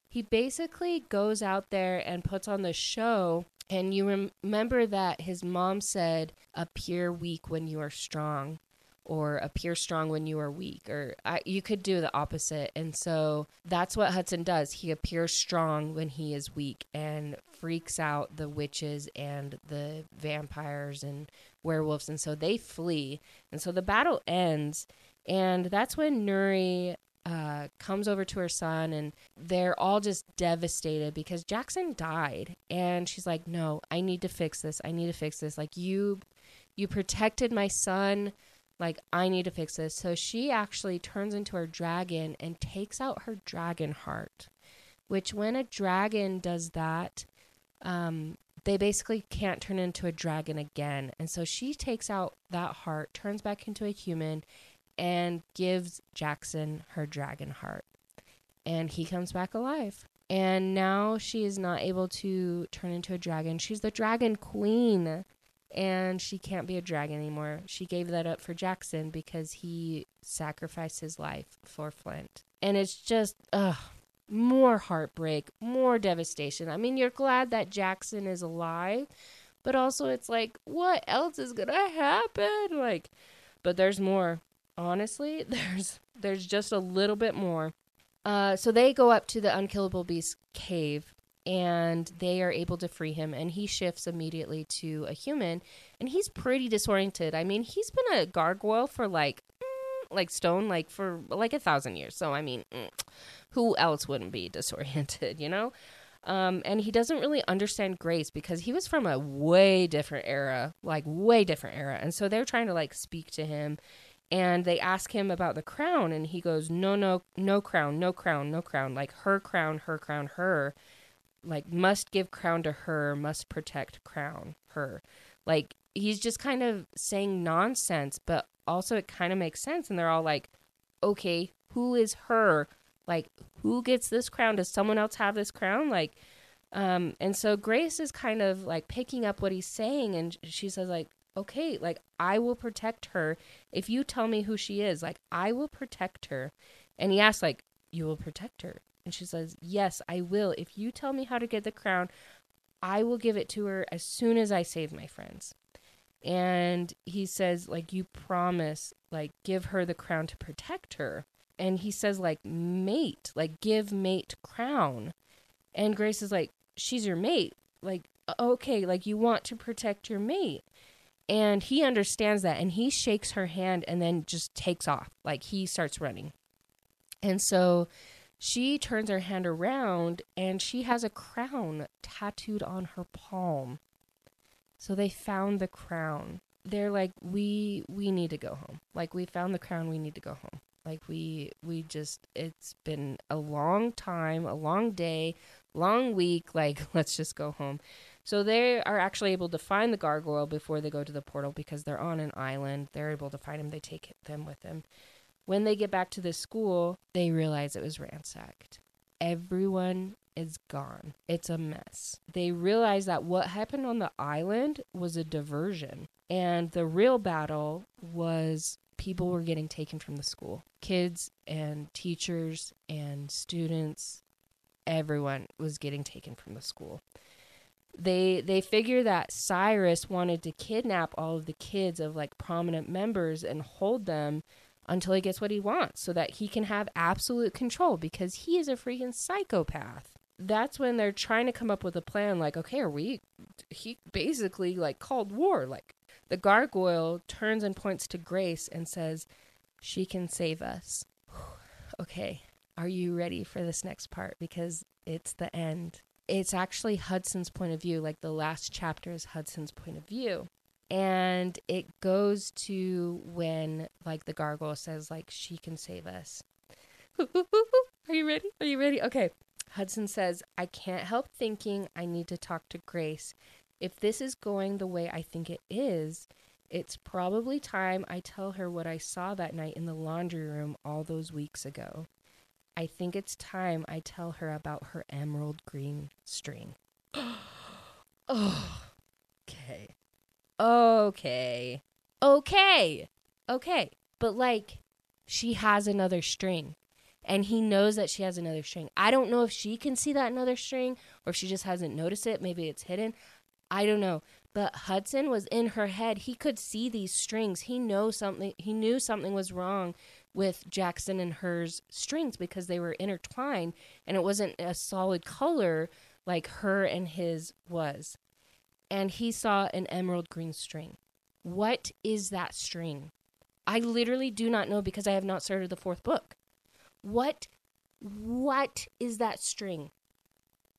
he basically goes out there and puts on the show. And you rem- remember that his mom said, appear weak when you are strong, or appear strong when you are weak, or I, you could do the opposite. And so that's what Hudson does. He appears strong when he is weak and freaks out the witches and the vampires and werewolves. And so they flee. And so the battle ends. And that's when Nuri uh, comes over to her son and they're all just devastated because Jackson died and she's like no I need to fix this I need to fix this like you you protected my son like I need to fix this so she actually turns into her dragon and takes out her dragon heart which when a dragon does that um, they basically can't turn into a dragon again. And so she takes out that heart, turns back into a human, and gives Jackson her dragon heart. And he comes back alive. And now she is not able to turn into a dragon. She's the dragon queen. And she can't be a dragon anymore. She gave that up for Jackson because he sacrificed his life for Flint. And it's just, ugh, more heartbreak, more devastation. I mean, you're glad that Jackson is alive, but also it's like, what else is going to happen? Like, but there's more. Honestly, there's there's just a little bit more. Uh, so they go up to the unkillable beast cave and they are able to free him and he shifts immediately to a human and he's pretty disoriented. I mean he's been a gargoyle for like mm, like stone like for like a thousand years. So i mean mm, who else wouldn't be disoriented you know? Um, and he doesn't really understand grace because he was from a way different era like way different era. And so they're trying to like speak to him and they ask him about the crown and he goes no no no crown no crown no crown. Like her crown her crown her like must give crown to her must protect crown her like he's just kind of saying nonsense but also it kind of makes sense and they're all like okay who is her like who gets this crown does someone else have this crown like um and so grace is kind of like picking up what he's saying and she says like okay, like I will protect her if you tell me who she is. Like I will protect her. And he asks, like, you will protect her. And she says, Yes, I will. If you tell me how to get the crown, I will give it to her as soon as I save my friends. And he says, like, you promise, like, give her the crown to protect her. And he says, like, mate, like, give mate crown. And Grace is like, she's your mate. Like, okay, like, you want to protect your mate. And he understands that and he shakes her hand and then just takes off. Like he starts running. And so she turns her hand around and she has a crown tattooed on her palm. So they found the crown. They're like, we we need to go home. Like we found the crown, we need to go home. Like we we just it's been a long time, a long day, long week. Like let's just go home. So they are actually able to find the gargoyle before they go to the portal because they're on an island. They're able to find him. They take them with them. When they get back to the school, they realize it was ransacked. Everyone is gone. It's a mess. They realize that what happened on the island was a diversion. And the real battle was people were getting taken from the school. Kids and teachers and students, everyone was getting taken from the school they they figure that Cyrus wanted to kidnap all of the kids of like prominent members and hold them until he gets what he wants so that he can have absolute control because he is a freaking psychopath. That's when they're trying to come up with a plan like okay, are we he basically like called war like the gargoyle turns and points to Grace and says she can save us. okay, are you ready for this next part because it's the end it's actually Hudson's point of view. Like the last chapter is Hudson's point of view. And it goes to when like the gargoyle says like she can save us. Are you ready? Are you ready? Okay. Hudson says, I can't help thinking I need to talk to Grace. If this is going the way I think it is, it's probably time I tell her what I saw that night in the laundry room all those weeks ago. I think it's time I tell her about her emerald green string. oh, okay. Okay. Okay. Okay. But like, she has another string. And he knows that she has another string. I don't know if she can see that another string or if she just hasn't noticed it. Maybe it's hidden. I don't know. But Hudson was in her head. He could see these strings. He knows something he knew something was wrong with Jackson and hers strings because they were intertwined and it wasn't a solid color like her and his was. And he saw an emerald green string. What is that string? I literally do not know because I have not started the fourth book. What what is that string?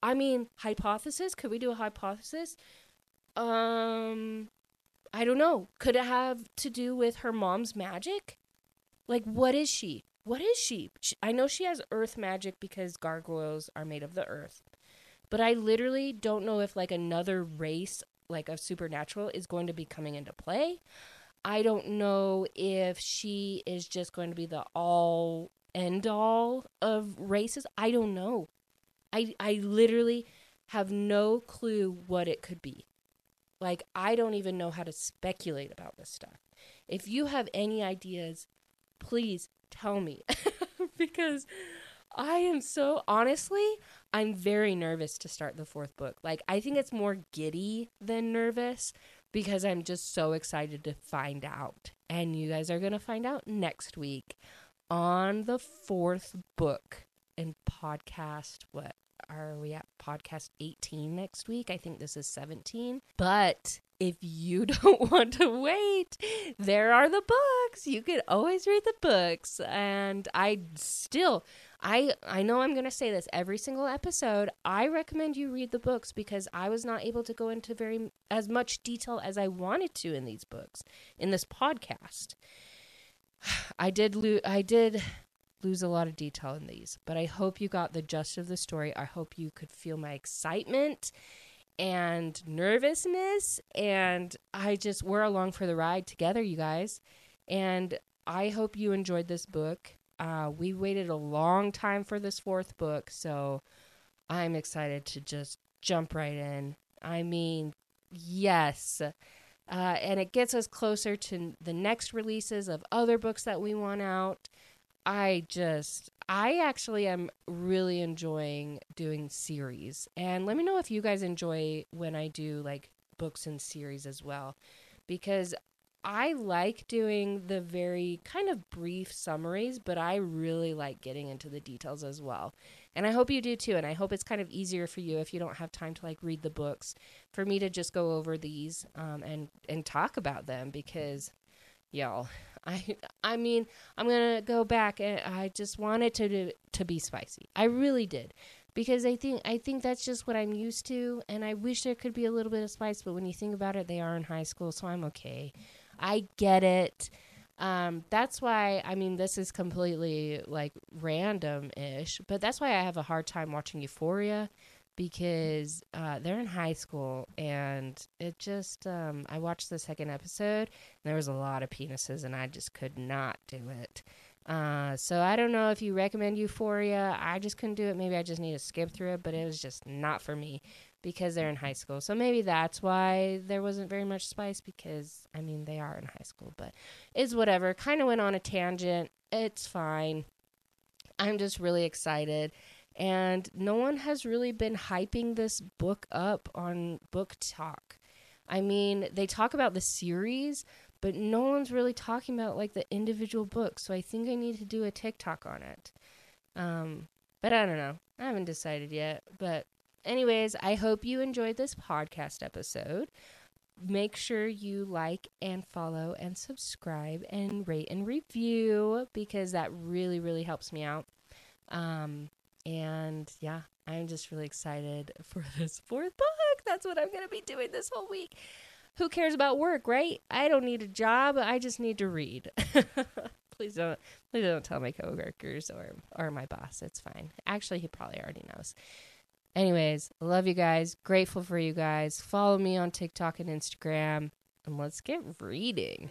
I mean, hypothesis? Could we do a hypothesis? Um I don't know. Could it have to do with her mom's magic? Like, what is she? What is she? she? I know she has earth magic because gargoyles are made of the earth. But I literally don't know if like another race like a supernatural is going to be coming into play. I don't know if she is just going to be the all end all of races. I don't know. I I literally have no clue what it could be. Like I don't even know how to speculate about this stuff. If you have any ideas, please tell me because I am so honestly, I'm very nervous to start the fourth book. Like I think it's more giddy than nervous because I'm just so excited to find out. And you guys are going to find out next week on the fourth book in podcast what are we at podcast 18 next week? I think this is 17. But if you don't want to wait, there are the books. You can always read the books. And I still I I know I'm going to say this every single episode. I recommend you read the books because I was not able to go into very as much detail as I wanted to in these books in this podcast. I did lo- I did lose a lot of detail in these, but I hope you got the gist of the story. I hope you could feel my excitement and nervousness and I just we're along for the ride together, you guys. And I hope you enjoyed this book. Uh, we waited a long time for this fourth book, so I'm excited to just jump right in. I mean, yes. Uh, and it gets us closer to the next releases of other books that we want out. I just, I actually am really enjoying doing series. And let me know if you guys enjoy when I do like books and series as well. Because I like doing the very kind of brief summaries, but I really like getting into the details as well. And I hope you do too. And I hope it's kind of easier for you if you don't have time to like read the books for me to just go over these um, and and talk about them because y'all I I mean, I'm to go back and I just wanted to, to to be spicy. I really did. Because I think I think that's just what I'm used to and I wish there could be a little bit of spice, but when you think about it, they are in high school, so I'm okay. I get it. Um, that's why I mean this is completely like random ish, but that's why I have a hard time watching Euphoria because uh, they're in high school and it just um, i watched the second episode and there was a lot of penises and i just could not do it. Uh, so i don't know if you recommend euphoria. I just couldn't do it. Maybe i just need to skip through it but it was just not for me because they're in high school so maybe that's why there wasn't very much spice because i mean they are in high school but it's whatever kind of went on a tangent it's fine i'm just really excited and no one has really been hyping this book up on BookTok. I mean, they talk about the series, but no one's really talking about like the individual books. So I think I need to do a TikTok on it. Um, but I don't know. I haven't decided yet. But, anyways, I hope you enjoyed this podcast episode. Make sure you like and follow and subscribe and rate and review because that really, really helps me out. Um, and yeah, I'm just really excited for this fourth book. That's what I'm going to be doing this whole week. Who cares about work, right? I don't need a job. I just need to read. please don't please don't tell my coworkers or or my boss. It's fine. Actually, he probably already knows. Anyways, love you guys. Grateful for you guys. Follow me on TikTok and Instagram and let's get reading.